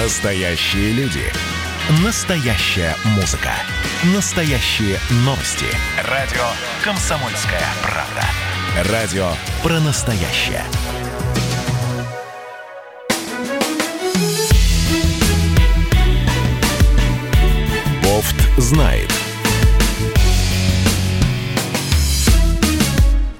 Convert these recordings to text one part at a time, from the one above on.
Настоящие люди. Настоящая музыка. Настоящие новости. Радио «Комсомольская правда». Радио про настоящее. Бофт знает.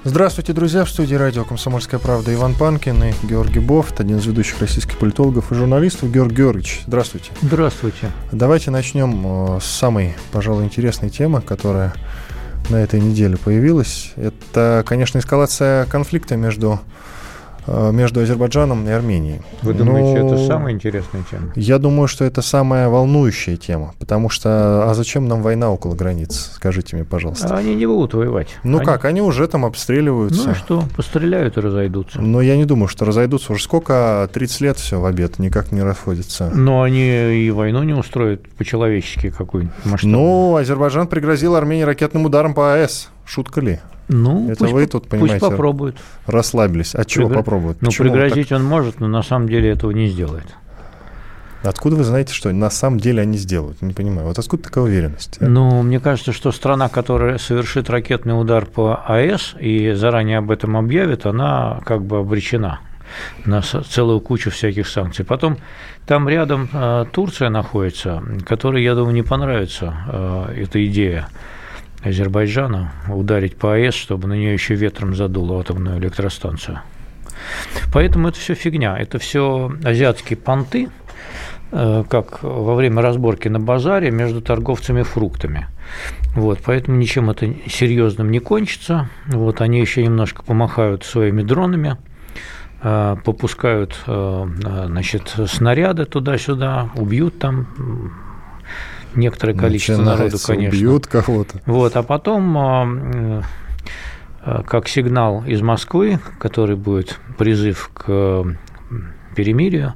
Здравствуйте, друзья! В студии радио «Комсомольская правда» Иван Панкин и Георгий Бофт, один из ведущих российских политологов и журналистов. Георгий Георгиевич, здравствуйте. Здравствуйте. Давайте начнем э, с самой, пожалуй, интересной темы, которая на этой неделе появилась. Это, конечно, эскалация конфликта между между Азербайджаном и Арменией. Вы думаете, ну, это самая интересная тема? Я думаю, что это самая волнующая тема, потому что а зачем нам война около границ? Скажите мне, пожалуйста. Они не будут воевать. Ну они... как, они уже там обстреливаются. Ну что, постреляют и разойдутся. Но я не думаю, что разойдутся. Уже сколько? 30 лет все в обед, никак не расходятся. Но они и войну не устроят по-человечески какую-нибудь масштаб. Ну, Азербайджан пригрозил Армении ракетным ударом по АЭС. Шутка ли? Ну, это вы тут, понимаете, пусть попробует. расслабились. А чего Пригр... попробуют? Ну, пригрозить так? он может, но на самом деле этого не сделает. Откуда вы знаете, что на самом деле они сделают? Не понимаю. Вот откуда такая уверенность? А? Ну, мне кажется, что страна, которая совершит ракетный удар по АЭС и заранее об этом объявит, она как бы обречена на целую кучу всяких санкций. Потом там рядом э, Турция находится, которой, я думаю, не понравится э, эта идея Азербайджана ударить по АЭС, чтобы на нее еще ветром задуло атомную электростанцию. Поэтому это все фигня, это все азиатские понты, э, как во время разборки на базаре между торговцами фруктами. Вот, поэтому ничем это серьезным не кончится. Вот, они еще немножко помахают своими дронами, э, попускают э, значит, снаряды туда-сюда, убьют там некоторое количество народу, конечно. Убьют кого-то. Вот, а потом а, э, как сигнал из Москвы, который будет призыв к перемирию,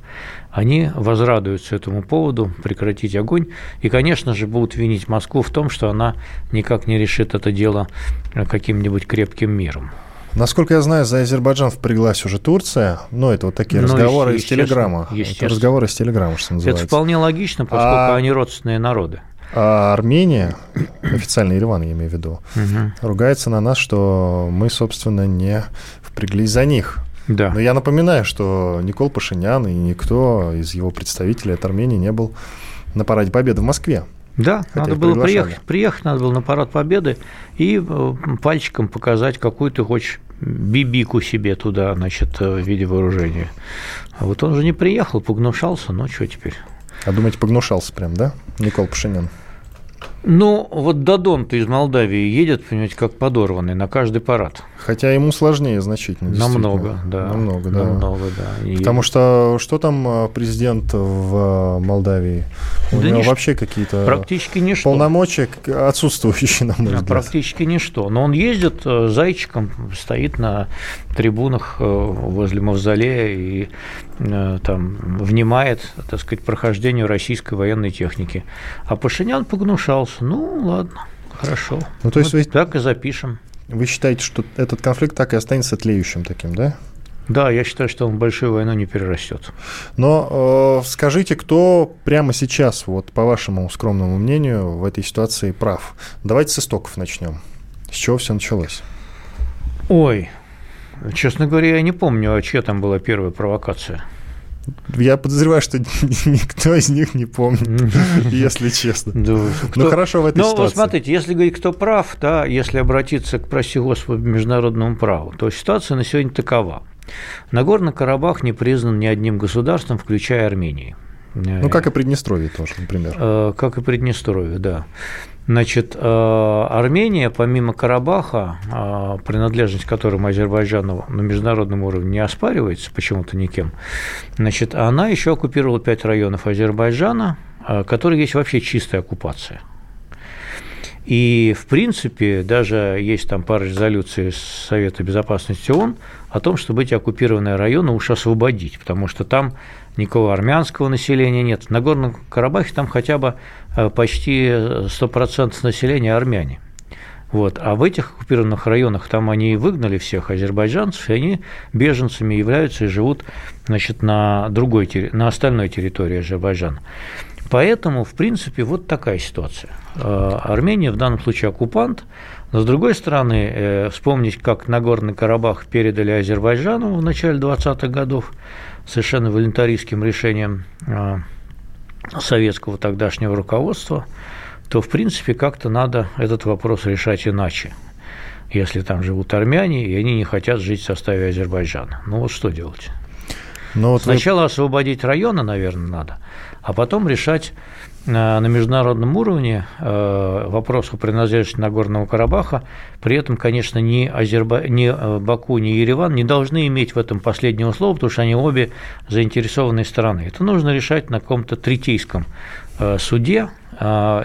они возрадуются этому поводу, прекратить огонь, и, конечно же, будут винить Москву в том, что она никак не решит это дело каким-нибудь крепким миром. Насколько я знаю, за Азербайджан впряглась уже Турция. Ну, это вот такие ну, разговоры из Телеграма. Это разговоры из Телеграма, что называется. Это вполне логично, поскольку а... они родственные народы. А Армения, официальный Ереван, я имею в виду, угу. ругается на нас, что мы, собственно, не впряглись за них. Да. Но я напоминаю, что Никол Пашинян и никто из его представителей от Армении не был на параде Победы в Москве. Да, Хотя надо было приехать, приехать, надо было на парад Победы и э, пальчиком показать, какую ты хочешь бибику себе туда, значит, э, в виде вооружения. А вот он же не приехал, погнушался, ну что теперь? А думаете, погнушался прям, да, Никол Пашинян? Ну, вот Дадон-то из Молдавии едет, понимаете, как подорванный на каждый парад. Хотя ему сложнее значительно. Намного, да. Намного, да. Намного, да. И... Потому что что там а, президент в Молдавии? У да него нич... вообще какие-то практически ничто. полномочия отсутствующие, на мой взгляд. Практически ничто. Но он ездит э, зайчиком, стоит на трибунах э, возле Мавзолея и э, там внимает, так сказать, прохождению российской военной техники. А Пашинян погнушался. Ну, ладно, хорошо. Ну, то есть вот вы... так и запишем. Вы считаете, что этот конфликт так и останется тлеющим таким, да? Да, я считаю, что он в большую войну не перерастет. Но э, скажите, кто прямо сейчас, вот по вашему скромному мнению, в этой ситуации прав? Давайте с истоков начнем. С чего все началось? Ой, честно говоря, я не помню, а чья там была первая провокация. Я подозреваю, что никто из них не помнит, если честно. Ну, хорошо в этой ну, ситуации. Ну, смотрите, если говорить, кто прав, да, если обратиться к, прости господи, международному праву, то ситуация на сегодня такова. Нагорный Карабах не признан ни одним государством, включая Армению. Ну, как и Приднестровье тоже, например. Э, как и Приднестровье, да. Значит, э, Армения, помимо Карабаха, э, принадлежность которому Азербайджану на международном уровне не оспаривается почему-то никем, значит, она еще оккупировала пять районов Азербайджана, которые есть вообще чистая оккупация – и, в принципе, даже есть там пара резолюций Совета Безопасности ООН о том, чтобы эти оккупированные районы уж освободить, потому что там никакого армянского населения нет. В Нагорном Карабахе там хотя бы э, почти 100% населения армяне. Вот. А в этих оккупированных районах там они выгнали всех азербайджанцев, и они беженцами являются и живут значит, на, другой, на остальной территории Азербайджана. Поэтому, в принципе, вот такая ситуация. Э, Армения в данном случае оккупант, но с другой стороны, э, вспомнить, как Нагорный Карабах передали Азербайджану в начале 20-х годов совершенно волонтаристским решением э, советского тогдашнего руководства, то, в принципе, как-то надо этот вопрос решать иначе. Если там живут армяне, и они не хотят жить в составе Азербайджана. Ну вот что делать? Но ну вот Сначала вы... освободить районы, наверное, надо, а потом решать на международном уровне э, вопрос о принадлежности Нагорного Карабаха. При этом, конечно, ни, Азерба... ни э, Баку, ни Ереван не должны иметь в этом последнего слова, потому что они обе заинтересованные стороны. Это нужно решать на каком-то третейском суде,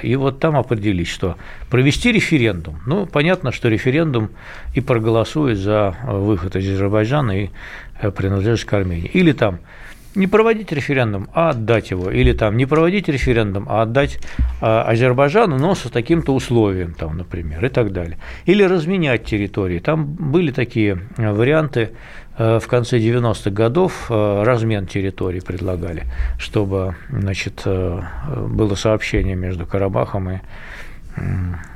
и вот там определить, что провести референдум. Ну, понятно, что референдум и проголосует за выход Азербайджана и принадлежность к Армении. Или там не проводить референдум, а отдать его. Или там не проводить референдум, а отдать а, Азербайджану, но с таким-то условием, там, например, и так далее. Или разменять территории. Там были такие э, варианты э, в конце 90-х годов, э, размен территорий предлагали, чтобы значит, было сообщение между Карабахом и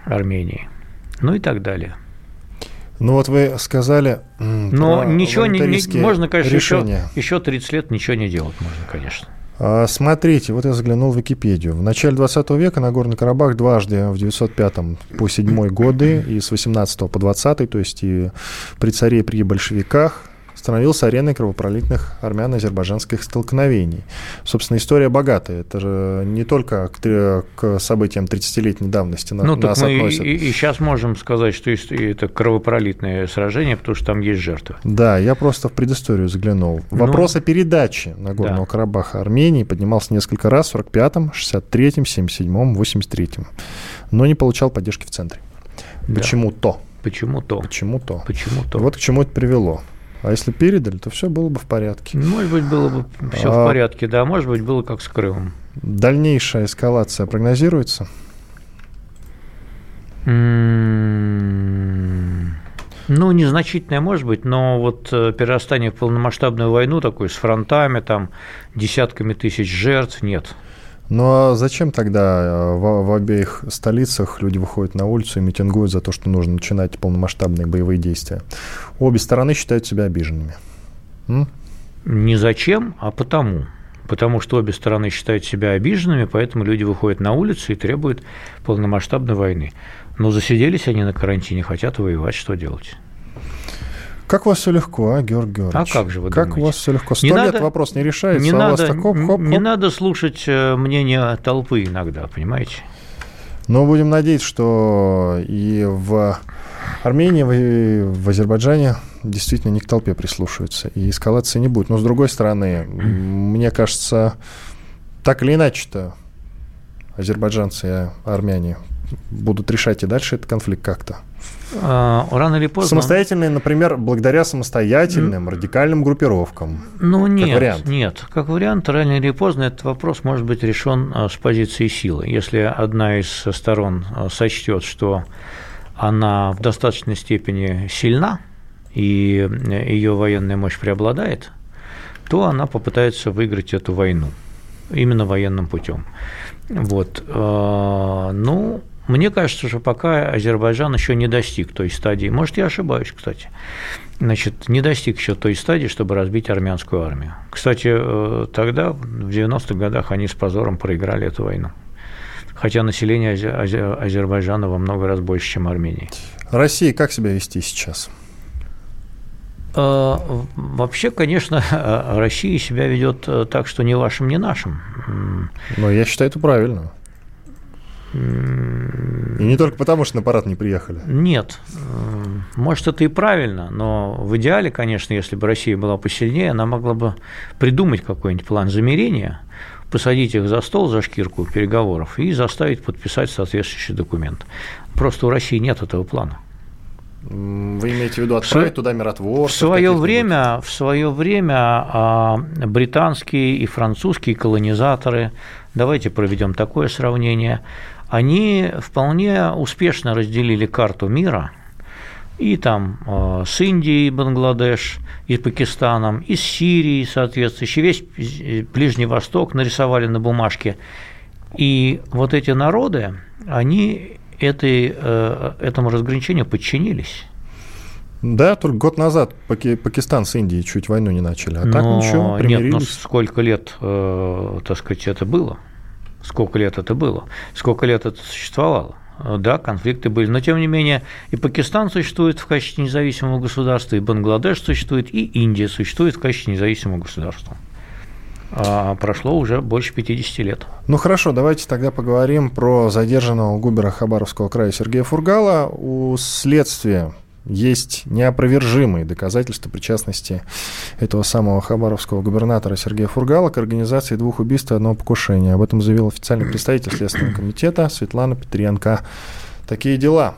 Арменией. Ну и так далее. Ну вот вы сказали. Но ничего не, не можно, конечно, решения. еще, еще 30 лет ничего не делать можно, конечно. А, смотрите, вот я заглянул в Википедию. В начале 20 века Нагорный Карабах дважды в 905 по 7 годы и с 18 по 20, то есть и при царе, при большевиках, становился ареной кровопролитных армяно-азербайджанских столкновений. Собственно, история богатая. Это же не только к, к событиям 30-летней давности ну, нас так мы относят. И, и сейчас можем сказать, что это кровопролитное сражение, потому что там есть жертвы. Да, я просто в предысторию заглянул. Ну, Вопрос о передаче Нагорного да. Карабаха Армении поднимался несколько раз в 45-м, 63-м, 77-м, 83-м, но не получал поддержки в центре. Да. Почему-то. Почему-то. Почему-то. Почему-то. Вот к чему это привело. А если передали, то все было бы в порядке. Может быть, было бы все а... в порядке, да. Может быть, было как с Крымом. Дальнейшая эскалация прогнозируется? М-м-м. Ну, незначительная, может быть, но вот э, перерастание в полномасштабную войну, такой с фронтами, там, десятками тысяч жертв, нет. Ну а зачем тогда э, в, в обеих столицах люди выходят на улицу и митингуют за то, что нужно начинать полномасштабные боевые действия? Обе стороны считают себя обиженными. М? Не зачем, а потому. Потому что обе стороны считают себя обиженными, поэтому люди выходят на улицу и требуют полномасштабной войны. Но засиделись они на карантине, хотят воевать, что делать? Как у вас все легко, а, Георгий Георгиевич? А как же вы Как думаете? у вас все легко? Сто лет надо, вопрос не решается, не а надо, у вас так хоп, хоп, хоп. Не надо слушать э, мнение толпы иногда, понимаете? Но будем надеяться, что и в Армении, и в Азербайджане действительно не к толпе прислушиваются, и эскалации не будет. Но, с другой стороны, мне кажется, так или иначе-то азербайджанцы и армяне будут решать и дальше этот конфликт как-то. А, рано или поздно... Самостоятельные, например, благодаря самостоятельным радикальным группировкам. Ну нет, как вариант. нет. Как вариант, рано или поздно этот вопрос может быть решен а, с позиции силы. Если одна из сторон а, сочтет, что она в достаточной степени сильна, и ее военная мощь преобладает, то она попытается выиграть эту войну именно военным путем. Вот. Ну, мне кажется, что пока Азербайджан еще не достиг той стадии, может, я ошибаюсь, кстати, значит, не достиг еще той стадии, чтобы разбить армянскую армию. Кстати, э, тогда, в 90-х годах, они с позором проиграли эту войну. Хотя население Азербайджана во много раз больше, чем Армении. Россия как себя вести сейчас? Э, вообще, конечно, Россия себя ведет э, так, что ни вашим, ни нашим. Но я считаю это правильно. И не только потому, что на парад не приехали. Нет. Может, это и правильно, но в идеале, конечно, если бы Россия была посильнее, она могла бы придумать какой-нибудь план замерения, посадить их за стол, за шкирку переговоров и заставить подписать соответствующий документ. Просто у России нет этого плана. Вы имеете в виду отправить в, туда миротворцев? В свое время, в свое время а, британские и французские колонизаторы, давайте проведем такое сравнение, они вполне успешно разделили карту мира – и там э, с Индией, Бангладеш, и Пакистаном, и с Сирией, соответственно, весь э, Ближний Восток нарисовали на бумажке. И вот эти народы, они этой, э, этому разграничению подчинились. Да, только год назад Пакистан с Индией чуть войну не начали, а но, так ничего, примирились. Нет, ну сколько лет, э, так сказать, это было? Сколько лет это было? Сколько лет это существовало? Да, конфликты были. Но, тем не менее, и Пакистан существует в качестве независимого государства, и Бангладеш существует, и Индия существует в качестве независимого государства. А прошло уже больше 50 лет. Ну хорошо, давайте тогда поговорим про задержанного губера Хабаровского края Сергея Фургала. У следствия есть неопровержимые доказательства причастности этого самого хабаровского губернатора Сергея Фургала к организации двух убийств и одного покушения. Об этом заявил официальный представитель Следственного комитета Светлана Петренко. Такие дела.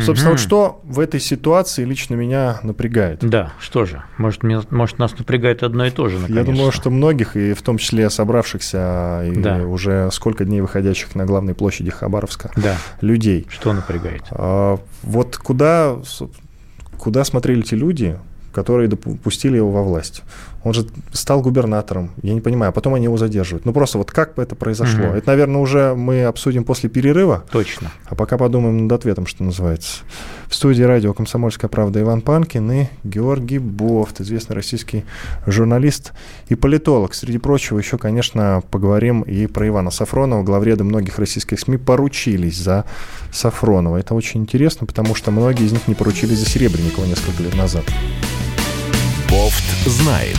Собственно, вот что в этой ситуации лично меня напрягает? Да, что же? Может, мне, может нас напрягает одно и то же, наконец-то. Я думаю, что многих, и в том числе собравшихся, и да. уже сколько дней выходящих на главной площади Хабаровска да. людей. Что напрягает? А, вот куда, куда смотрели те люди, которые допустили его во власть. Он же стал губернатором, я не понимаю, а потом они его задерживают. Ну просто вот как бы это произошло? Угу. Это, наверное, уже мы обсудим после перерыва. Точно. А пока подумаем над ответом, что называется. В студии радио «Комсомольская правда» Иван Панкин и Георгий Бофт, известный российский журналист и политолог. Среди прочего, еще, конечно, поговорим и про Ивана Сафронова. Главреды многих российских СМИ поручились за Сафронова. Это очень интересно, потому что многие из них не поручились за Серебренникова несколько лет назад. Бофт знает.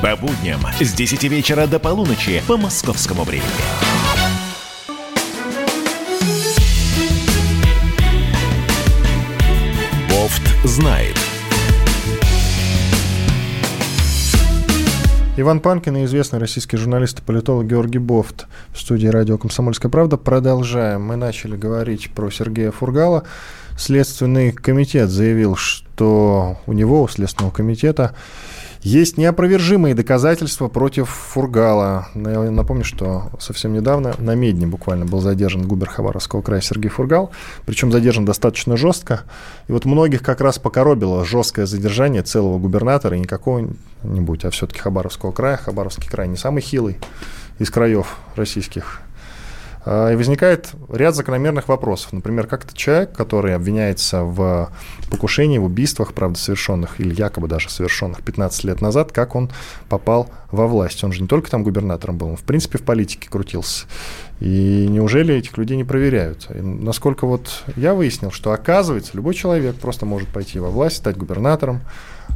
По будням с 10 вечера до полуночи по московскому времени. Бофт знает. Иван Панкин и известный российский журналист и политолог Георгий Бофт в студии радио «Комсомольская правда». Продолжаем. Мы начали говорить про Сергея Фургала. Следственный комитет заявил, что у него, у Следственного комитета, есть неопровержимые доказательства против Фургала. Я напомню, что совсем недавно на Медне буквально был задержан губер Хабаровского края Сергей Фургал, причем задержан достаточно жестко. И вот многих как раз покоробило жесткое задержание целого губернатора, и не какого-нибудь, а все-таки Хабаровского края. Хабаровский край не самый хилый из краев российских и возникает ряд закономерных вопросов. Например, как то человек, который обвиняется в покушении, в убийствах, правда, совершенных, или якобы даже совершенных 15 лет назад, как он попал во власть. Он же не только там губернатором был, он, в принципе, в политике крутился. И неужели этих людей не проверяют? И насколько вот я выяснил, что оказывается, любой человек просто может пойти во власть, стать губернатором,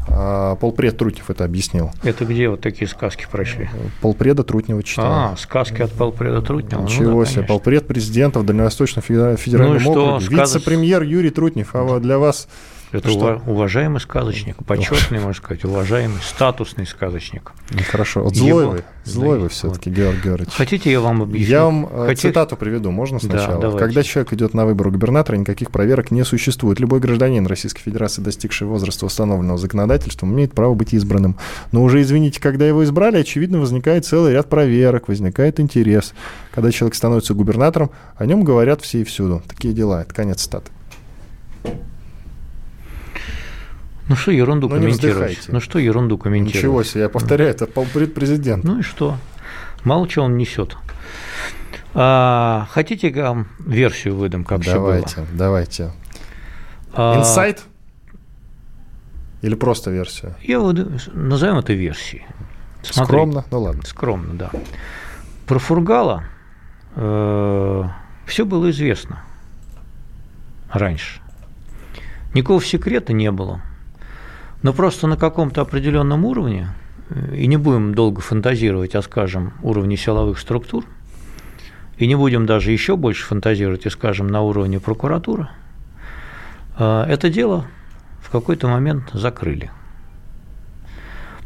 а полпред Трутнев это объяснил. Это где вот такие сказки прочли? Полпреда Трутнева читал. А, сказки от полпреда Трутнева. Ничего ну, да, себе, полпред президента в Дальневосточном федеральном ну, округе. Вице-премьер Юрий Трутнев. А для вас это что? уважаемый сказочник, почетный, можно сказать, уважаемый, статусный сказочник. Хорошо. Вот злой вы, злой вы все-таки, вот. Георгий Георгиевич. Хотите, я вам объясню? Я вам э, Хотите? цитату приведу, можно сначала? Да, Когда человек идет на выбор губернатора, никаких проверок не существует. Любой гражданин Российской Федерации, достигший возраста установленного законодательством, имеет право быть избранным. Но уже, извините, когда его избрали, очевидно, возникает целый ряд проверок, возникает интерес. Когда человек становится губернатором, о нем говорят все и всюду. Такие дела. Это конец цитаты. Ну что ерунду ну, комментировать? Ну что ерунду комментировать? Ничего себе, я повторяю, это президент. Ну и что? Мало чего он несет. А, хотите, я вам версию выдам, как давайте, все было? Давайте, давайте. Инсайт? Или просто версия? Я назовем это версией. Смотри, скромно? Ну ладно. Скромно, да. Про Фургала э, все было известно раньше. Никакого секрета не было. Но просто на каком-то определенном уровне, и не будем долго фантазировать, а скажем, уровне силовых структур, и не будем даже еще больше фантазировать и скажем на уровне прокуратуры, э, это дело в какой-то момент закрыли.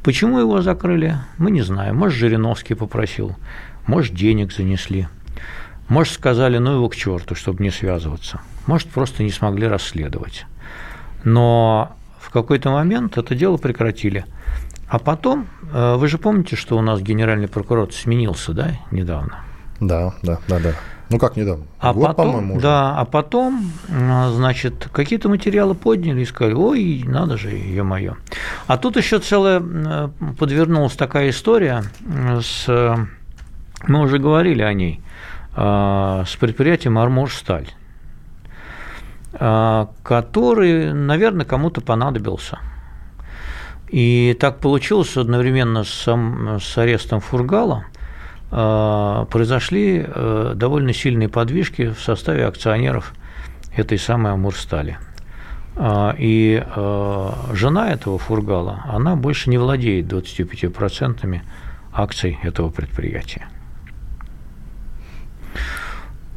Почему его закрыли, мы не знаем. Может, Жириновский попросил, может, денег занесли, может, сказали, ну его к черту, чтобы не связываться. Может, просто не смогли расследовать. Но какой-то момент это дело прекратили. А потом, э, вы же помните, что у нас генеральный прокурор сменился, да, недавно? Да, да, да, да. Ну как недавно? А Год, потом, по-моему, да, а потом, значит, какие-то материалы подняли и сказали, ой, надо же, ее мое. А тут еще целая э, подвернулась такая история с, мы уже говорили о ней, э, с предприятием «Арморсталь», э, который, наверное, кому-то понадобился. И так получилось одновременно с, с арестом Фургала – Э, произошли э, довольно сильные подвижки в составе акционеров этой самой Амурстали. И жена этого фургала, она больше не владеет 25% акций этого предприятия.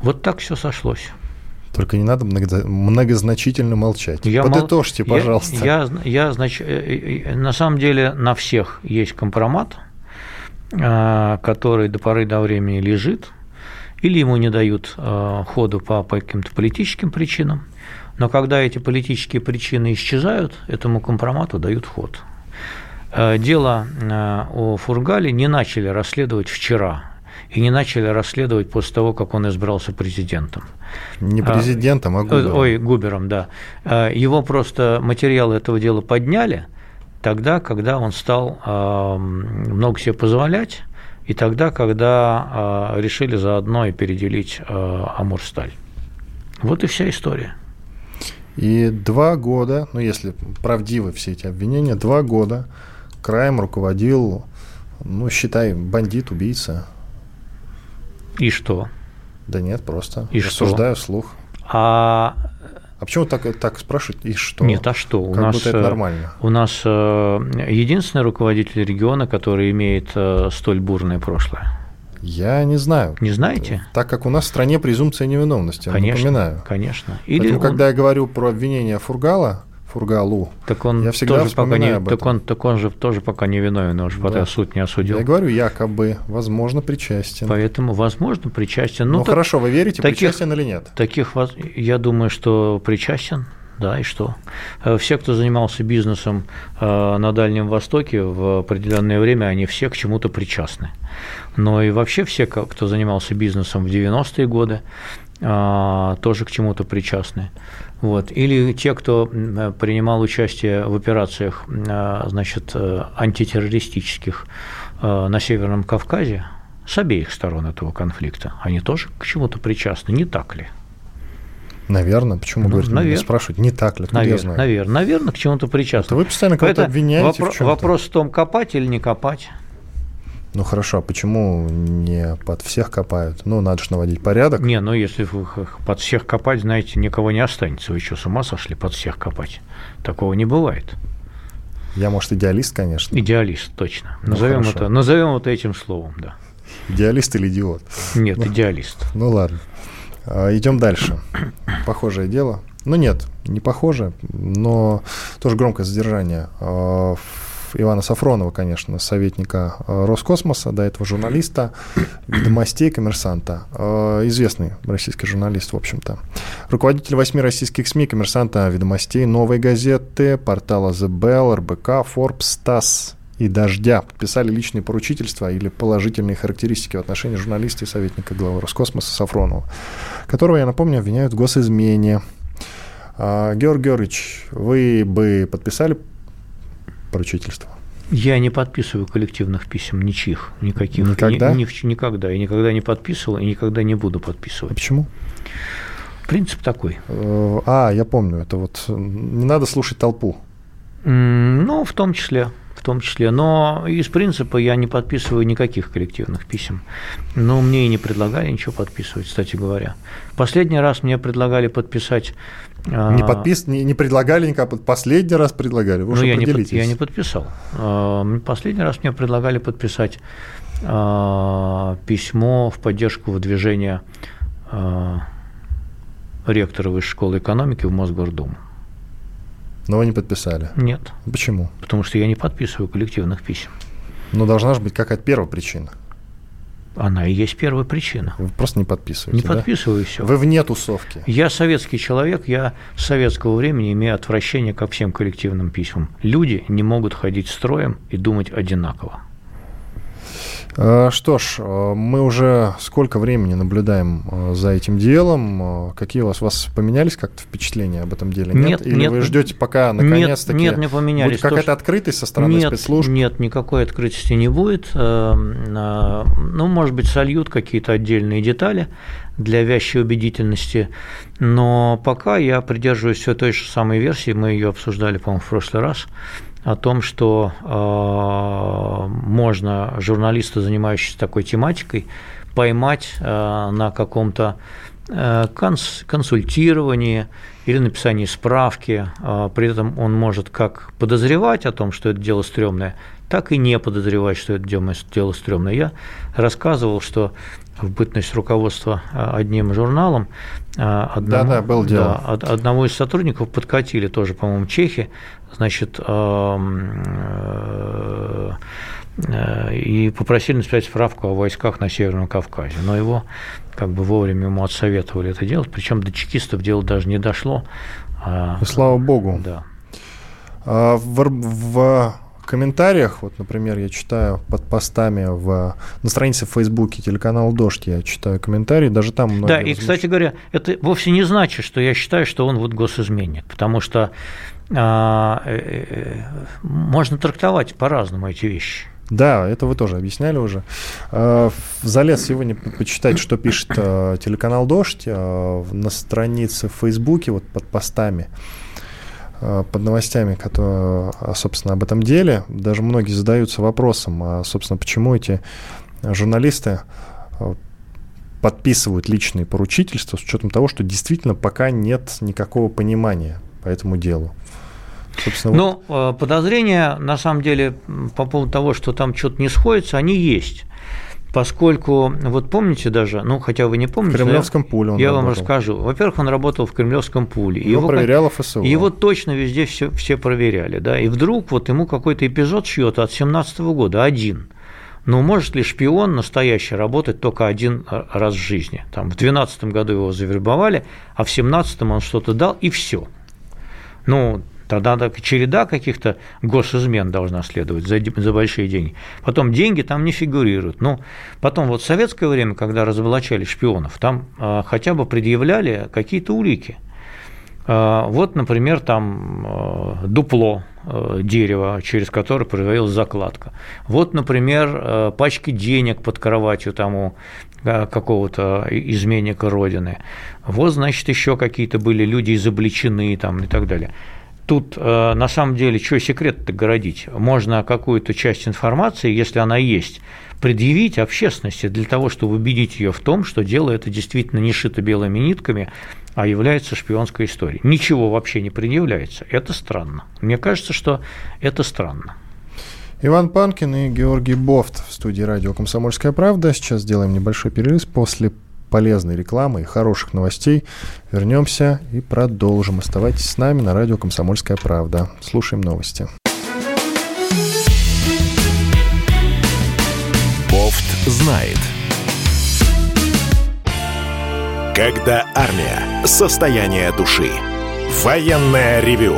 Вот так все сошлось. Только не надо многозначительно молчать. Я Подытожьте, мол... пожалуйста. Я, я, я, значит, на самом деле на всех есть компромат – который до поры до времени лежит, или ему не дают ходу по каким-то политическим причинам, но когда эти политические причины исчезают, этому компромату дают ход. Дело о Фургале не начали расследовать вчера, и не начали расследовать после того, как он избрался президентом. Не президентом, а Губером. Ой, Губером, да. Его просто материалы этого дела подняли – тогда, когда он стал а, много себе позволять, и тогда, когда а, решили заодно и переделить а, Амурсталь. Вот и вся история. И два года, ну если правдивы все эти обвинения, два года краем руководил, ну считай, бандит, убийца. И что? Да нет, просто и рассуждаю что? вслух. А а почему так, так спрашивать? И что? Нет, а что? У как нас, будто это нормально. У нас э, единственный руководитель региона, который имеет э, столь бурное прошлое. Я не знаю. Не знаете? Так как у нас в стране презумпция невиновности, конечно, напоминаю. Конечно. Или Поэтому, он... когда я говорю про обвинение Фургала, Фургалу. Так он я всегда тоже пока не. Так он, так он же тоже пока не виновен, он же да. суд не осудил. Я говорю, якобы, возможно, причастен. Поэтому, возможно, причастен. Ну, ну так, хорошо, вы верите, таких, причастен или нет? Таких, я думаю, что причастен. Да, и что? Э, все, кто занимался бизнесом э, на Дальнем Востоке в определенное время, они все к чему-то причастны. Но и вообще все, кто занимался бизнесом в 90-е годы, тоже к чему-то причастны. Вот. Или те, кто принимал участие в операциях значит, антитеррористических на Северном Кавказе, с обеих сторон этого конфликта, они тоже к чему-то причастны, не так ли? Наверное. Почему ну, говорите, навер... спрашивать, не так ли? Наверное, я знаю? наверное, наверное, к чему-то причастны. Это вы постоянно кого-то обвиняете вопро- в чем-то. Вопрос в том, копать или не копать. Ну хорошо, а почему не под всех копают? Ну, надо же наводить порядок. Не, ну если под всех копать, знаете, никого не останется. Вы что, с ума сошли под всех копать? Такого не бывает. Я, может, идеалист, конечно. Идеалист, точно. Ну, назовем, это, назовем это этим словом, да. Идеалист или идиот? Нет, ну, идеалист. Ну ладно. А, идем дальше. Похожее дело. Ну нет, не похоже, но тоже громкое задержание. А, Ивана Сафронова, конечно, советника э, Роскосмоса, до этого журналиста, ведомостей, коммерсанта. Э, известный российский журналист, в общем-то. Руководитель восьми российских СМИ, коммерсанта ведомостей, Новой газеты, портала The Bell, РБК, Forbes, ТАСС и «Дождя» подписали личные поручительства или положительные характеристики в отношении журналиста и советника главы Роскосмоса Сафронова, которого, я напомню, обвиняют в госизмене. А, Георгий Георгиевич, вы бы подписали поручительство? Я не подписываю коллективных писем ничьих, никаких. Никогда? Ни, ни, никогда. Я никогда не подписывал и никогда не буду подписывать. А почему? Принцип такой. Э, а, я помню, это вот не надо слушать толпу. Ну, в том числе. в том числе. Но из принципа я не подписываю никаких коллективных писем. Но мне и не предлагали ничего подписывать, кстати говоря. Последний раз мне предлагали подписать не, подпис... не, не предлагали никак, последний раз предлагали. Вы ну, я не, под... я не подписал. А, последний раз мне предлагали подписать а, письмо в поддержку выдвижения ректора Высшей школы экономики в Мосгордуму. Но вы не подписали? Нет. Почему? Потому что я не подписываю коллективных писем. Но должна же быть какая-то первая причина. Она и есть первая причина. Вы просто не подписываете. Не да? подписываю все. Вы вне тусовки. Я советский человек, я с советского времени имею отвращение ко всем коллективным письмам. Люди не могут ходить строем и думать одинаково. Э, что ж, э, мы уже сколько времени наблюдаем э, за этим делом? Какие у вас, у вас поменялись как-то впечатления об этом деле? Нет, нет Или нет, вы ждете пока наконец-таки нет, нет, не поменялись. Будет какая-то открытость со стороны нет, спецслужб? Нет, никакой открытости не будет. Ну, может быть, сольют какие-то отдельные детали для вящей убедительности, но пока я придерживаюсь все той же самой версии, мы ее обсуждали, по-моему, в прошлый раз, о том, что э, можно журналиста, занимающегося такой тематикой, поймать э, на каком-то э, конс деле или написании справки, при этом он может как подозревать о том, что это дело стрёмное, так и не подозревать, что это дело стрёмное. Я рассказывал, что в бытность руководства э, одним журналом. Э, одному, да, да, был дело. Да, одного из сотрудников подкатили тоже, по-моему, чехи, значит, э, и попросили написать справку о войсках на Северном Кавказе. Но его как бы вовремя ему отсоветовали это делать, причем до чекистов дело даже не дошло. А, слава богу. Да. А в, в комментариях, вот, например, я читаю под постами в, на странице в Фейсбуке телеканал «Дождь», я читаю комментарии, даже там многие... Да, и, кстати говоря, это вовсе не значит, что я считаю, что он вот госизменник, потому что а, э, э, можно трактовать по-разному эти вещи. Да, это вы тоже объясняли уже. А, залез сегодня почитать, что пишет а, телеканал «Дождь» на странице в Фейсбуке, вот под постами. Э, под новостями, которые, а, собственно, об этом деле, даже многие задаются вопросом, а, собственно, почему эти журналисты э, подписывают личные поручительства с учетом того, что действительно пока нет никакого понимания по этому делу. Собственно, ну, вот. Э, подозрения, на самом деле, по поводу того, что там что-то не сходится, они есть поскольку, вот помните даже, ну, хотя вы не помните. В Кремлевском пуле он Я работал. вам расскажу. Во-первых, он работал в Кремлевском пуле. Его, его проверяла ФСУ. Его точно везде все, все проверяли, да, и вдруг вот ему какой-то эпизод шьет от 17 года, один. Но может ли шпион настоящий работать только один раз в жизни? Там в 12 году его завербовали, а в 17 он что-то дал, и все. Ну, Тогда череда каких-то госизмен должна следовать за, за большие деньги. Потом деньги там не фигурируют. Ну, потом вот в советское время, когда разоблачали шпионов, там а, хотя бы предъявляли какие-то улики. А, вот, например, там а, дупло дерева, через которое проводилась закладка. Вот, например, пачки денег под кроватью там у какого-то изменника Родины. Вот, значит, еще какие-то были люди изобличены там и так далее. Тут э, на самом деле, что секрет-то городить? Можно какую-то часть информации, если она есть, предъявить общественности для того, чтобы убедить ее в том, что дело это действительно не шито белыми нитками, а является шпионской историей. Ничего вообще не предъявляется. Это странно. Мне кажется, что это странно. Иван Панкин и Георгий Бофт в студии радио «Комсомольская правда». Сейчас сделаем небольшой перерыв. После полезной рекламы и хороших новостей. Вернемся и продолжим. Оставайтесь с нами на радио «Комсомольская правда». Слушаем новости. Бофт знает. Когда армия. Состояние души. Военное ревю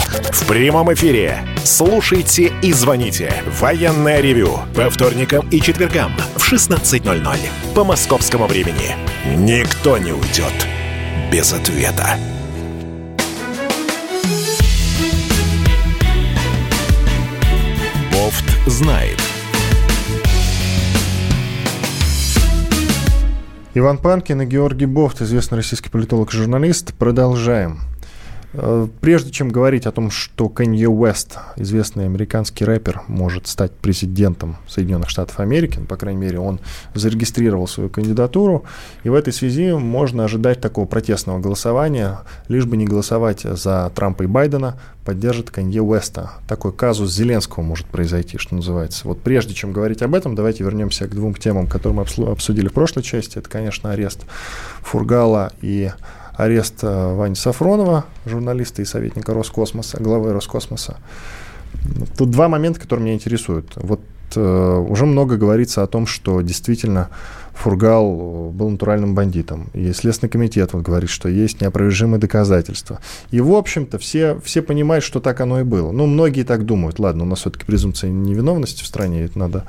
В прямом эфире. Слушайте и звоните. Военное ревю. По вторникам и четвергам в 16.00. По московскому времени. Никто не уйдет без ответа. Бофт знает. Иван Панкин и Георгий Бофт, известный российский политолог и журналист. Продолжаем. Э, прежде чем говорить о том, что Кенье Уэст, известный американский рэпер, может стать президентом Соединенных Штатов Америки, ну, по крайней мере, он зарегистрировал свою кандидатуру, и в этой связи можно ожидать такого протестного голосования, лишь бы не голосовать за Трампа и Байдена, поддержит Канье Уэста. Такой казус Зеленского может произойти, что называется. Вот прежде чем говорить об этом, давайте вернемся к двум темам, которые мы обсудили в прошлой части. Это, конечно, арест Фургала и арест э, Вани Сафронова, журналиста и советника Роскосмоса, главы Роскосмоса. Тут два момента, которые меня интересуют. Вот э, уже много говорится о том, что действительно Фургал был натуральным бандитом. И Следственный комитет вот говорит, что есть неопровержимые доказательства. И, в общем-то, все, все понимают, что так оно и было. Ну, многие так думают. Ладно, у нас все-таки презумпция невиновности в стране, это надо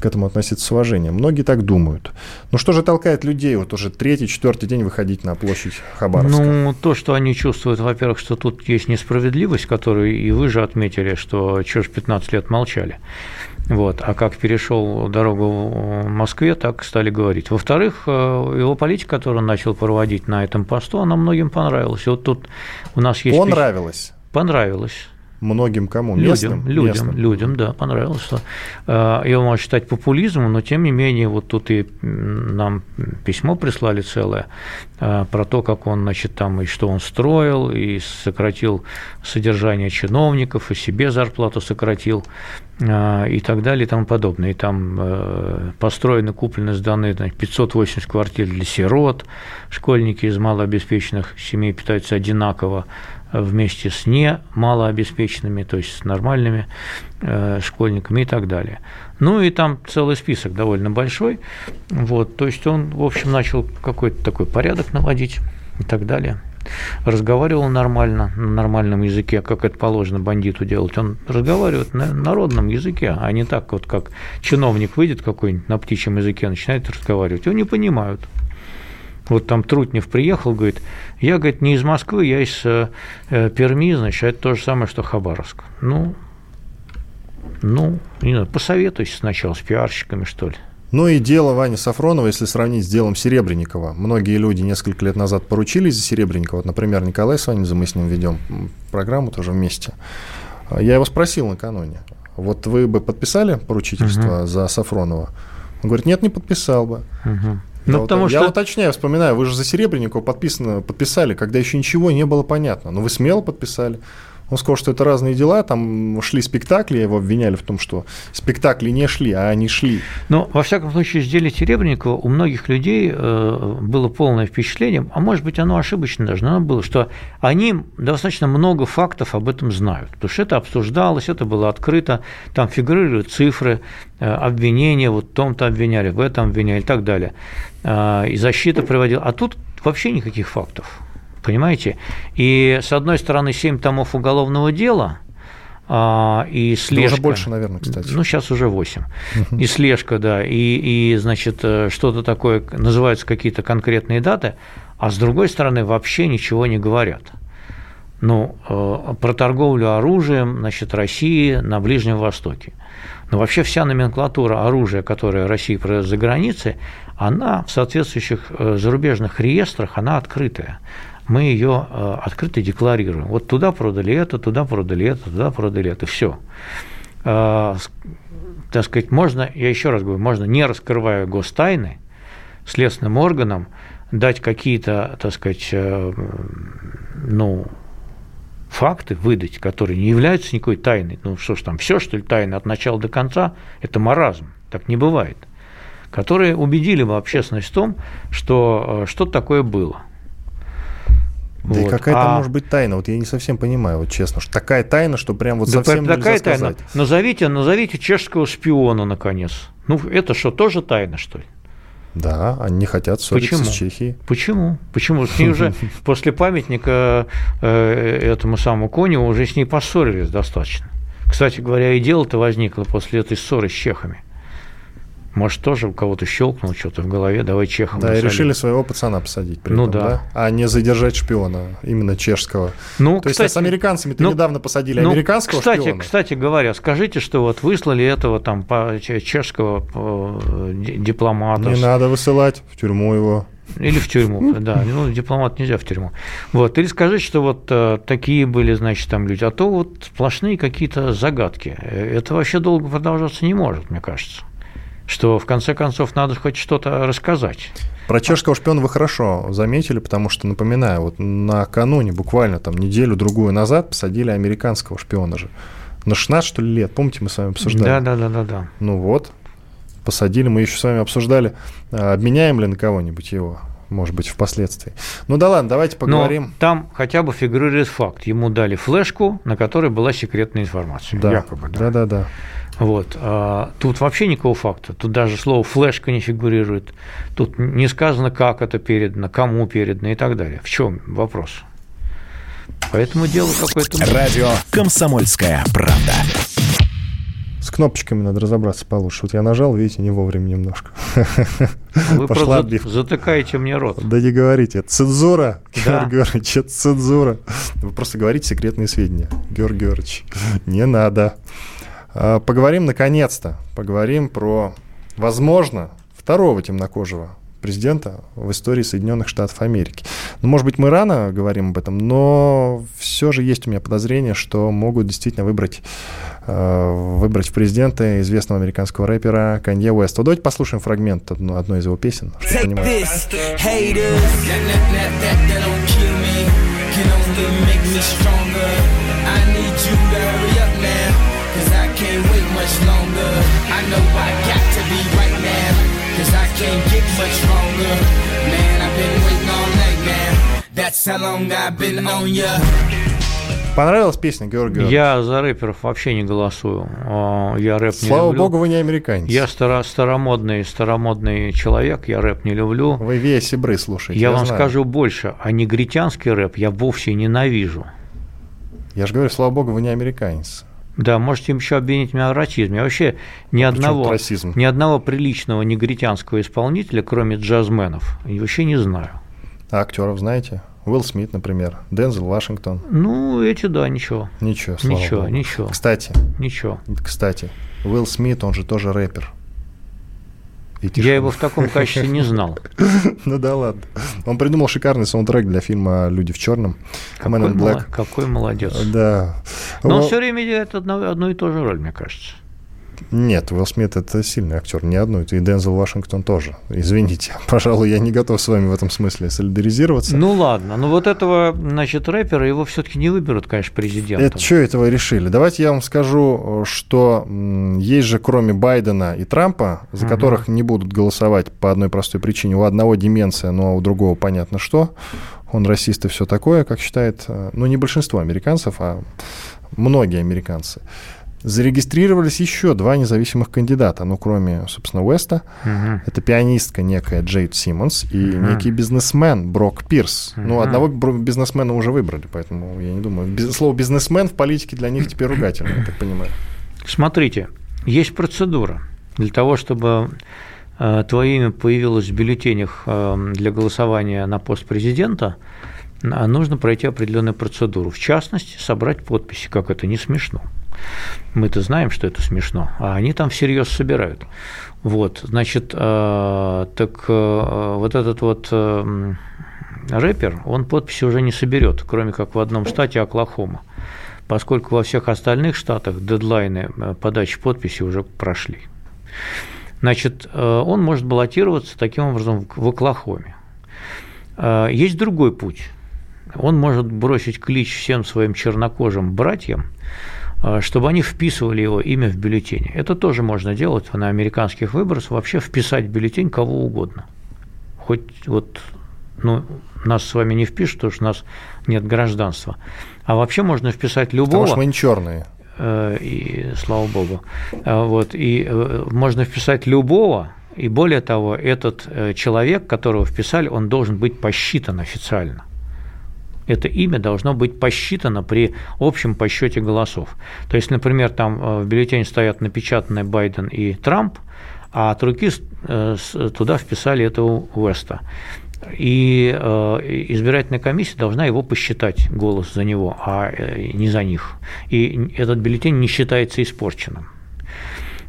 к этому относиться с уважением. Многие так думают. Ну что же толкает людей вот уже третий, четвертый день выходить на площадь Хабаровска? Ну, то, что они чувствуют, во-первых, что тут есть несправедливость, которую и вы же отметили, что чего ж 15 лет молчали. Вот. А как перешел дорогу в Москве, так стали говорить. Во-вторых, э, его политика, которую он начал проводить на этом посту, она многим понравилась. И вот тут у нас есть... Понравилось? Понравилось. Многим кому? Местным? Людям, людям, местным. людям, да, понравилось. Что, э, его можно считать популизмом, но тем не менее, вот тут и нам письмо прислали целое э, про то, как он, значит, там и что он строил, и сократил содержание чиновников, и себе зарплату сократил, э, и так далее, и тому подобное. И там построены, куплены, сданы значит, 580 квартир для сирот, школьники из малообеспеченных семей питаются одинаково, вместе с не малообеспеченными, то есть с нормальными э, школьниками и так далее. Ну и там целый список довольно большой. Вот, то есть он, в общем, начал какой-то такой порядок наводить и так далее. Разговаривал нормально, на нормальном языке, как это положено бандиту делать. Он разговаривает на народном языке, а не так вот, как чиновник выйдет какой-нибудь на птичьем языке, начинает разговаривать. Его не понимают. Вот там Трутнев приехал, говорит, я, говорит, не из Москвы, я из э, Перми, значит, это то же самое, что Хабаровск. Ну, ну, не знаю, посоветуйся сначала с пиарщиками, что ли. Ну и дело Вани Сафронова, если сравнить с делом Серебренникова. Многие люди несколько лет назад поручились за Серебренникова. Вот, например, Николай с Ваней, мы с ним ведем программу тоже вместе. Я его спросил накануне, вот вы бы подписали поручительство угу. за Сафронова? Он говорит, нет, не подписал бы. Угу. Ну, я, потому вот, что... я уточняю, вспоминаю, вы же за Серебренникова подписано, подписали, когда еще ничего не было понятно. Но вы смело подписали. Он сказал, что это разные дела, там шли спектакли, его обвиняли в том, что спектакли не шли, а они шли. Ну, во всяком случае, с деле Серебренникова у многих людей э, было полное впечатление, а может быть, оно ошибочно даже, но оно было, что они достаточно много фактов об этом знают, потому что это обсуждалось, это было открыто, там фигурируют цифры, э, обвинения, вот в том-то обвиняли, в этом обвиняли и так далее. Э, и защита приводила. А тут вообще никаких фактов понимаете? И, с одной стороны, 7 томов уголовного дела, а, и слежка. уже больше, наверное, кстати. Ну, сейчас уже 8. И слежка, да, и, и значит, э, что-то такое, называются какие-то конкретные даты, а с другой стороны, вообще ничего не говорят. Ну, э, про торговлю оружием, значит, России на Ближнем Востоке. Но вообще вся номенклатура оружия, которое Россия продает за границей, она в соответствующих э, зарубежных реестрах, она открытая мы ее э, открыто декларируем. Вот туда продали это, туда продали это, туда продали это, все. Э, так сказать, можно, я еще раз говорю, можно, не раскрывая гостайны, следственным органам дать какие-то, так сказать, э, ну, факты выдать, которые не являются никакой тайной. Ну что ж там, все что ли тайна от начала до конца, это маразм, так не бывает. Которые убедили бы общественность в том, что что-то такое было. Да вот. и какая-то а... может быть тайна. Вот я не совсем понимаю, вот честно, что такая тайна, что прям вот да совсем такая нельзя тайна. сказать. Назовите, назовите чешского шпиона, наконец. Ну, это что, тоже тайна, что ли? Да, они не хотят ссориться Почему? с Чехией. Почему? Почему? С ней уже после памятника э, этому самому Коневу уже с ней поссорились достаточно. Кстати говоря, и дело-то возникло после этой ссоры с чехами. Может, тоже у кого-то щелкнул что-то в голове, давай чехам Да, и решили своего пацана посадить при ну, этом, да. да, а не задержать шпиона, именно чешского. Ну, То кстати, есть, а с американцами-то ну, недавно посадили ну, американского кстати, шпиона. Кстати говоря, скажите, что вот выслали этого там чешского э, дипломата. Не надо высылать в тюрьму его. Или в тюрьму, да. Ну, дипломат нельзя в тюрьму. Вот. Или скажите, что вот э, такие были, значит, там люди. А то вот сплошные какие-то загадки. Это вообще долго продолжаться не может, мне кажется что в конце концов надо хоть что-то рассказать. Про чешского шпиона вы хорошо заметили, потому что, напоминаю, вот накануне, буквально там неделю-другую назад, посадили американского шпиона же. На 16, что ли, лет, помните, мы с вами обсуждали? Да, да, да, да, да. Ну вот, посадили, мы еще с вами обсуждали, а, обменяем ли на кого-нибудь его, может быть, впоследствии. Ну да ладно, давайте поговорим. Но там хотя бы фигурирует факт. Ему дали флешку, на которой была секретная информация. Да, якобы, да. Да, да, да. Вот. А тут вообще никакого факта. Тут даже слово флешка не фигурирует. Тут не сказано, как это передано, кому передано и так далее. В чем вопрос? Поэтому дело какое-то... Радио «Комсомольская правда». С кнопочками надо разобраться получше. Вот я нажал, видите, не вовремя немножко. Вы Пошла отбивка. затыкаете мне рот. Да не говорите. Цензура, да. Георгий Георгиевич, это цензура. Вы просто говорите секретные сведения. Георгий Георгиевич, не надо. А, поговорим, наконец-то, поговорим про, возможно, второго темнокожего президента в истории Соединенных Штатов Америки. Ну, может быть, мы рано говорим об этом, но все же есть у меня подозрение, что могут действительно выбрать, э, выбрать в президенты известного американского рэпера Канье Уэста. Давайте послушаем фрагмент одной из его песен, чтобы much longer. Man, I've been waiting all night, man. That's how long I've been on ya. Понравилась песня, Георгий? Я за рэперов вообще не голосую. Я рэп не Слава люблю. богу, вы не американец. Я старо, старомодный, старомодный человек, я рэп не люблю. Вы Вея Сибры слушаете, Я, я вам знаю. скажу больше, а негритянский рэп я вовсе ненавижу. Я же говорю, слава богу, вы не американец. Да, можете еще обвинить меня в расизме. Я вообще ни одного, ни одного приличного негритянского исполнителя, кроме джазменов, вообще не знаю. А актеров знаете? Уилл Смит, например, Дензел Вашингтон. Ну, эти, да, ничего. Ничего, слава Ничего, Богу. ничего. Кстати. Ничего. Кстати, Уилл Смит, он же тоже рэпер. Я его в таком качестве не знал. Ну да ладно. Он придумал шикарный саундтрек для фильма «Люди в черном». Какой молодец. Да. Но он все время играет одну и ту же роль, мне кажется. Нет, Уилл Смит это сильный актер, не одну, и Дензел Вашингтон тоже. Извините, пожалуй, я не готов с вами в этом смысле солидаризироваться. Ну ладно, но вот этого, значит, рэпера его все-таки не выберут, конечно, президентом. Это что этого решили? Давайте я вам скажу, что есть же кроме Байдена и Трампа, за угу. которых не будут голосовать по одной простой причине. У одного деменция, но у другого понятно что. Он расист и все такое, как считает, э, ну не большинство американцев, а многие американцы зарегистрировались еще два независимых кандидата, ну, кроме, собственно, Уэста. Угу. Это пианистка некая Джейд Симмонс и угу. некий бизнесмен Брок Пирс. Угу. Ну, одного бизнесмена уже выбрали, поэтому я не думаю. Слово «бизнесмен» в политике для них теперь ругательное, я так понимаю. Смотрите, есть процедура для того, чтобы э, твое имя появилось в бюллетенях э, для голосования на пост президента, нужно пройти определенную процедуру. В частности, собрать подписи, как это не смешно. Мы-то знаем, что это смешно, а они там всерьез собирают. Вот, значит, э, так э, вот этот вот э, рэпер, он подписи уже не соберет, кроме как в одном штате Оклахома, поскольку во всех остальных штатах дедлайны подачи подписи уже прошли. Значит, он может баллотироваться таким образом в Оклахоме. Есть другой путь. Он может бросить клич всем своим чернокожим братьям, чтобы они вписывали его имя в бюллетень. Это тоже можно делать на американских выборах, вообще вписать в бюллетень кого угодно. Хоть вот ну, нас с вами не впишут, потому что у нас нет гражданства. А вообще можно вписать любого. Потому что мы не черные. Э, и слава богу. А вот, и э, можно вписать любого, и более того, этот э, человек, которого вписали, он должен быть посчитан официально. Это имя должно быть посчитано при общем посчете голосов. То есть, например, там в бюллетене стоят напечатанные Байден и Трамп, а от руки туда вписали этого Уэста. И э, избирательная комиссия должна его посчитать голос за него, а э, не за них. И этот бюллетень не считается испорченным.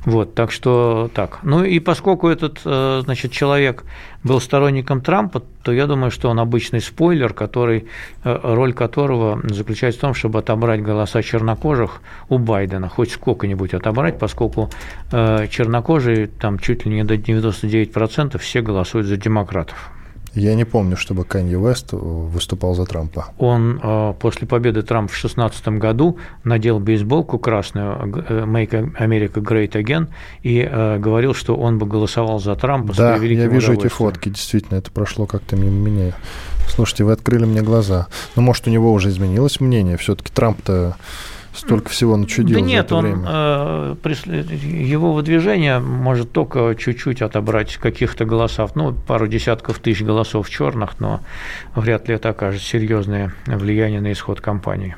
Вот, так что так. Ну и поскольку этот, э, значит, человек был сторонником Трампа, то я думаю, что он обычный спойлер, который, роль которого заключается в том, чтобы отобрать голоса чернокожих у Байдена, хоть сколько-нибудь отобрать, поскольку чернокожие там чуть ли не до 99% все голосуют за демократов. Я не помню, чтобы Канье Уэст выступал за Трампа. Он э, после победы Трампа в 2016 году надел бейсболку красную э, «Make America Great Again» и э, говорил, что он бы голосовал за Трампа. Да, я вижу эти фотки, действительно, это прошло как-то мимо меня. Слушайте, вы открыли мне глаза. Ну, может, у него уже изменилось мнение, все-таки Трамп-то столько всего начудил да нет, за это он, время. Э, его выдвижение может только чуть-чуть отобрать каких-то голосов, ну, пару десятков тысяч голосов черных, но вряд ли это окажет серьезное влияние на исход кампании.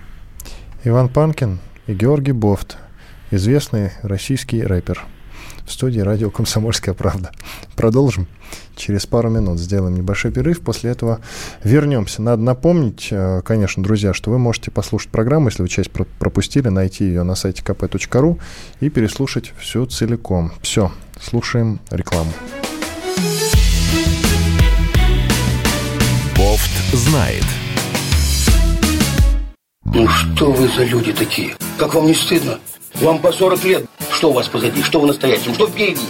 Иван Панкин и Георгий Бофт, известный российский рэпер – в студии радио «Комсомольская правда». Продолжим через пару минут. Сделаем небольшой перерыв. После этого вернемся. Надо напомнить, э, конечно, друзья, что вы можете послушать программу, если вы часть пропустили, найти ее на сайте kp.ru и переслушать всю целиком. Все, слушаем рекламу. Бофт знает. Ну что вы за люди такие? Как вам не стыдно? Вам по 40 лет. Что у вас позади? Что в настоящем? Что впереди?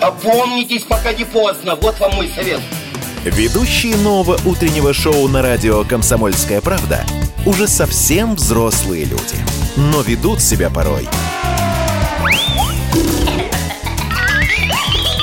Опомнитесь, пока не поздно. Вот вам мой совет. Ведущие нового утреннего шоу на радио «Комсомольская правда» уже совсем взрослые люди, но ведут себя порой.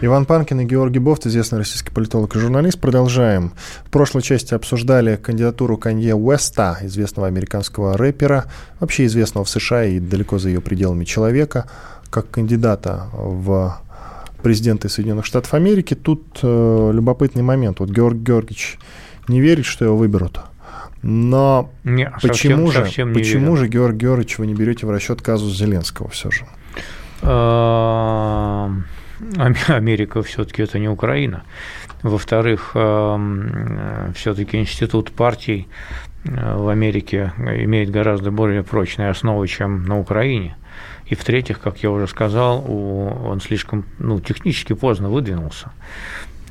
Иван Панкин и Георгий Бофт, известный российский политолог и журналист. Продолжаем. В прошлой части обсуждали кандидатуру Канье Уэста, известного американского рэпера, вообще известного в США и далеко за ее пределами человека, как кандидата в президенты Соединенных Штатов Америки. Тут э, любопытный момент. Вот Георгий Георгиевич не верит, что его выберут. Но не, почему, совсем, же, совсем почему верю. же, Георгий Георгиевич, вы не берете в расчет казус Зеленского все же? Америка все-таки это не Украина. Во-вторых, все-таки институт партий э, в Америке имеет гораздо более прочные основы, чем на Украине. И в-третьих, как я уже сказал, он слишком ну, технически поздно выдвинулся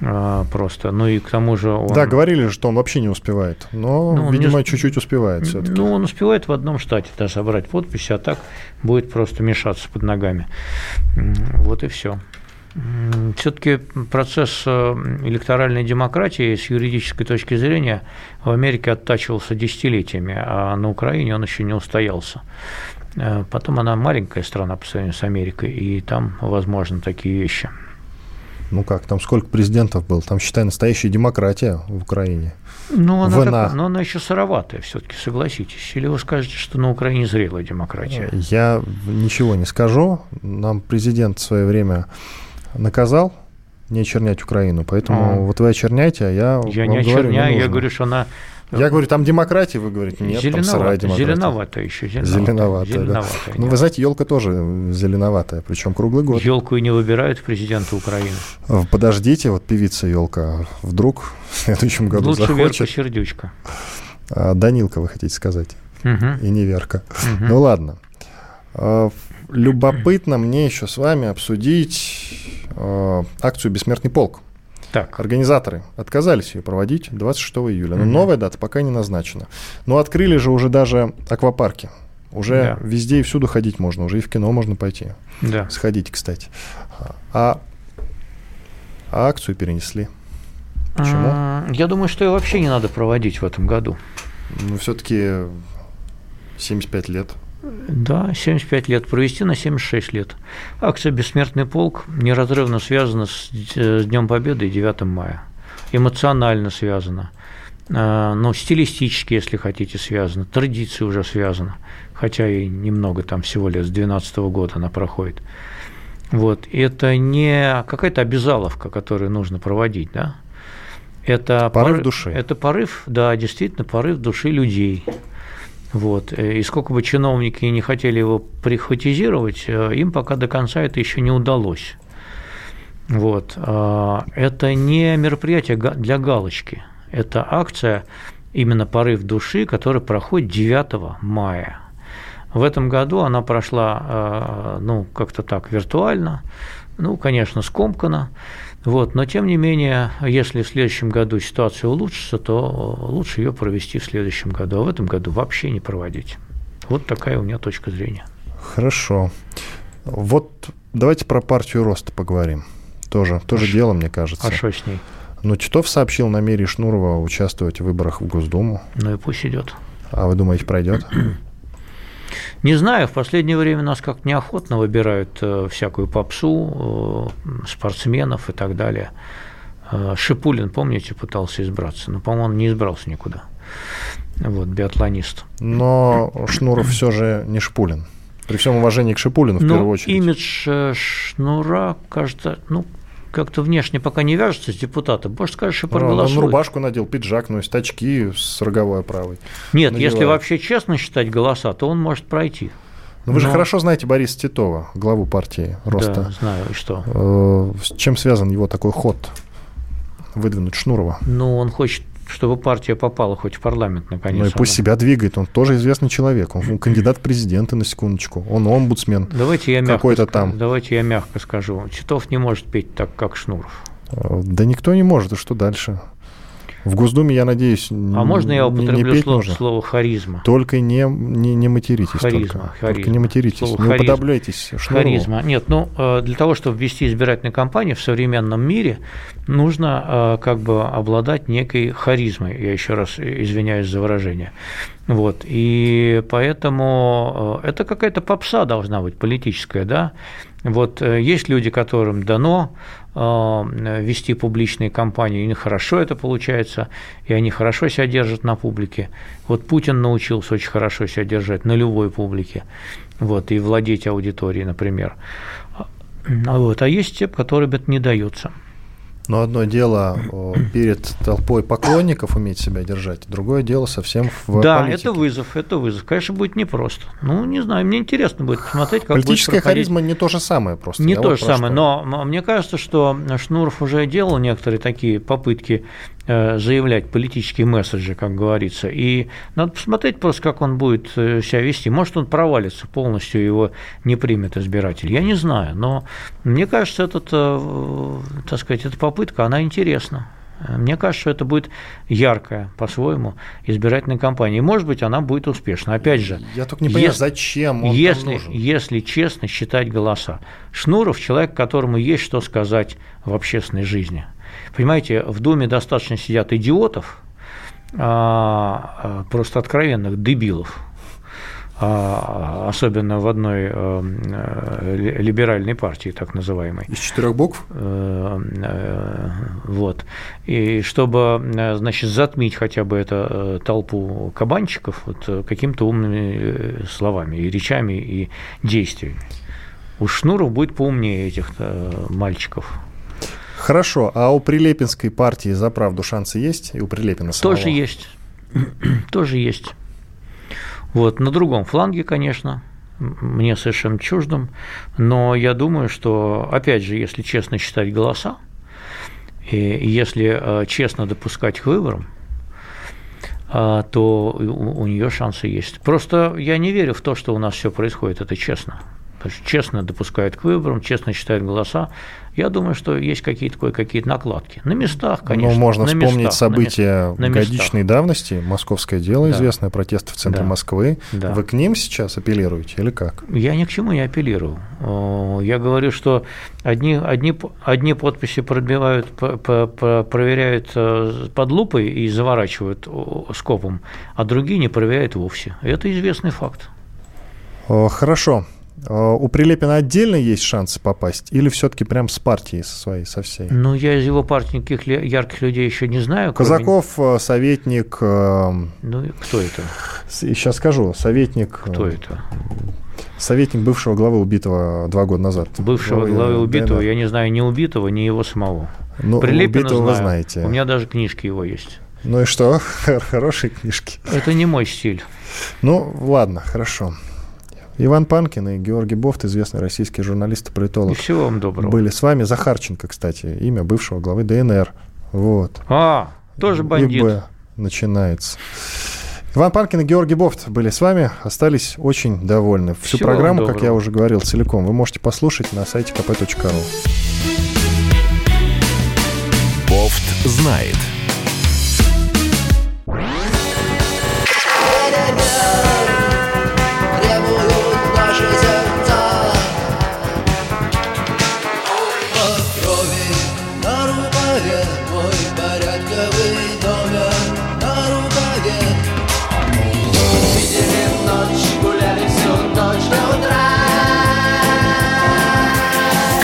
э, просто. Ну и к тому же он... Да, говорили, что он вообще не успевает, но, ну, видимо, не... чуть-чуть успевает все-таки. Ну, он успевает в одном штате да, собрать подписи, а так будет просто мешаться под ногами. Вот и все. Все-таки процесс э, электоральной демократии с юридической точки зрения в Америке оттачивался десятилетиями, а на Украине он еще не устоялся. Э, потом она маленькая страна по сравнению с Америкой, и там возможны такие вещи. Ну как, там сколько президентов было? Там, считай, настоящая демократия в Украине. Ну, она, так, но она еще сыроватая, все-таки, согласитесь. Или вы скажете, что на Украине зрелая демократия? Я ничего не скажу. Нам президент в свое время наказал не очернять Украину. Поэтому а. вот вы очерняете, а я Я не очерняю, говорю, не я говорю, что она я говорю, там демократия, вы говорите, нет, зеленовато, там сырая демократия. Зеленоватая еще. Зеленоватая, зеленоватая, зеленоватая да. Ну, вы знаете, елка тоже зеленоватая, причем круглый год. Елку и не выбирают президента Украины. Подождите, вот певица елка вдруг в следующем году Лучше захочет. Верка Сердючка. А, Данилка, вы хотите сказать. Угу. И не Верка. Угу. Ну ладно. А, любопытно мне еще с вами обсудить э, акцию «Бессмертный полк». Так. Организаторы отказались ее проводить 26 июля. Но новая дата пока не назначена. Но открыли же уже даже аквапарки. Уже Да. везде и всюду ходить можно, уже и в кино можно пойти. Да. Сходить, кстати. А, а акцию перенесли. Почему? М, Я думаю, что ее вообще не надо проводить в этом году. Ну, все-таки 75 лет. Да, 75 лет провести на 76 лет. Акция «Бессмертный полк» неразрывно связана с, э, Днем Победы и 9 мая. Эмоционально связана. А, Ну, стилистически, если хотите, связана. Традиция уже связана. Хотя и немного там всего лет, с 12 года она проходит. Вот. Это не какая-то обязаловка, которую нужно проводить, да? Это Порыв души. Это порыв, да, действительно, порыв души людей. Вот. э, И сколько бы чиновники не хотели его прихватизировать, э, им пока до конца это еще не удалось. Вот. а, Это не мероприятие для галочки. Это акция именно порыв души, которая проходит 9 мая. В этом году она прошла, э, ну, как-то так, виртуально, ну, конечно, скомканно, вот, но тем не менее, если в следующем году ситуация улучшится, то лучше ее провести в следующем году, а в этом году вообще не проводить. Вот такая у меня точка зрения. Хорошо. Вот давайте про партию роста поговорим. Тоже, тоже ш- дело, мне кажется. А что с ней? Ну, Титов сообщил намерение Шнурова участвовать в выборах в Госдуму. Ну и пусть идет. А вы думаете, пройдет? Не знаю, в последнее время нас как неохотно выбирают э, всякую попсу, э, спортсменов и так далее. Э, Шипулин, помните, пытался избраться, но, по-моему, он не избрался никуда. Вот, биатлонист. Но Шнуров все же не Шпулин. При всем уважении к Шипулину, в Ну, первую очередь. имидж Шнура, кажется, ну, как-то внешне пока не вяжется с депутатом. Может, скажешь, и Ну, Он, проголосует. рубашку надел, пиджак, есть очки с роговой оправой. Нет, если надевает. вообще честно считать голоса, то он может пройти. Ну, вы же Но- хорошо знаете Бориса Титова, главу партии Да, роста. знаю, и что. Э, С чем связан его такой ход? Выдвинуть Шнурова. Ну, он хочет, чтобы партия попала хоть в парламент, наконец. ну и пусть она. себя двигает, он тоже известный человек. Он кандидат в президенты, на секундочку. Он омбудсмен. Давайте я мягко какой-то там. Давайте я мягко скажу. Титов не может петь так, как Шнуров. Э, Да никто не может, и что дальше? В Госдуме, я надеюсь, А можно я употреблю слово, нужно? слово харизма? Только не, не, не материтесь. Харизма, только. харизма. Только не материтесь. Слово не харизма. уподобляйтесь Шнурову. Харизма. Нет, ну, э, для того, чтобы вести избирательную кампанию в современном мире, нужно э, как бы обладать некой харизмой. Я еще раз извиняюсь за выражение. Вот. И поэтому э, это какая-то попса должна быть политическая, да. Вот есть люди, которым дано вести публичные кампании, у них хорошо это получается, и они хорошо себя держат на публике. Вот Путин научился очень хорошо себя держать на любой публике, вот, и владеть аудиторией, например. А Вот. А есть те, которым это не дается. Но одно дело перед толпой поклонников уметь себя держать, другое дело совсем в да, политике. это вызов, это вызов. Конечно, будет непросто. Ну, не знаю, мне интересно будет посмотреть, как Политическая будет проходить- харизма не то же самое просто. Не Я то вот же самое, что. но мне кажется, что Шнуров уже делал некоторые такие попытки заявлять политические месседжи, как говорится. И надо посмотреть просто, как он будет э, себя вести. Может, он провалится полностью, его не примет избиратель. Я не знаю, но мне кажется, этот, э, так сказать, эта попытка, она интересна. Э, Мне кажется, что это будет яркая, по-своему, избирательная кампания. И, может быть, она будет успешна. Опять же, Я только не понимаю, если- зачем он если, если честно считать голоса. Шнуров – человек, которому есть что сказать в общественной жизни. Понимаете, в Думе достаточно сидят идиотов, а, а, просто откровенных дебилов, особенно в одной э, э, ли- либеральной партии, так называемой. Из четырех букв? Э, Вот. И чтобы, значит, затмить хотя бы эту толпу кабанчиков вот, какими-то умными словами, и речами, и действиями. У Шнуров будет поумнее этих мальчиков. Хорошо, а у Прилепинской партии за правду шансы есть? И у Прилепина самого? Тоже есть. Тоже есть. Вот, на другом фланге, конечно, мне совершенно чуждом, но я думаю, что, опять же, если честно считать голоса, и если э, честно допускать к выборам, а, то у нее шансы есть. Просто я не верю в то, что у нас все происходит, это честно. честно допускают к выборам, честно считают голоса. Я думаю, что есть какие-то кое-какие накладки. На местах, ну, конечно. Ну, можно на вспомнить местах, события на годичной местах. давности, московское дело Да. известное, протесты в центре Да. Москвы. Да. Вы к ним сейчас апеллируете или как? Я ни к чему не апеллирую. Я говорю, что одни, одни, одни подписи пробивают, проверяют э, под лупой и заворачивают скопом, а другие не проверяют вовсе. Это известный факт. Хорошо. О, У Прилепина отдельно есть шансы попасть или все-таки прям с партией со своей, со всей? Ну, я из его партии никаких ярких людей еще не знаю. кроме- Казаков, э, советник, э, Ну, кто это? сейчас скажу, советник, э, Кто это? советник бывшего главы убитого два года назад. Бывшего главы убитого, ДНР. я не знаю ни убитого, ни его самого. Ну, Прилепина убитого вы знаю. знаете. У меня даже книжки его есть. Ну и что? Хорошие книжки. Это не мой стиль. Ну, ладно, хорошо. Иван Панкин и Георгий Бофт, известный российский журналист и И политолог, всего вам доброго. были с вами. Захарченко, кстати, имя бывшего главы ДНР. Вот. А, тоже И бандит. Б начинается. Иван Панкин и Георгий Бофт были с вами, остались очень довольны. Всю Всего программу, как я уже говорил, целиком вы можете послушать на сайте kp.ru. Бофт знает.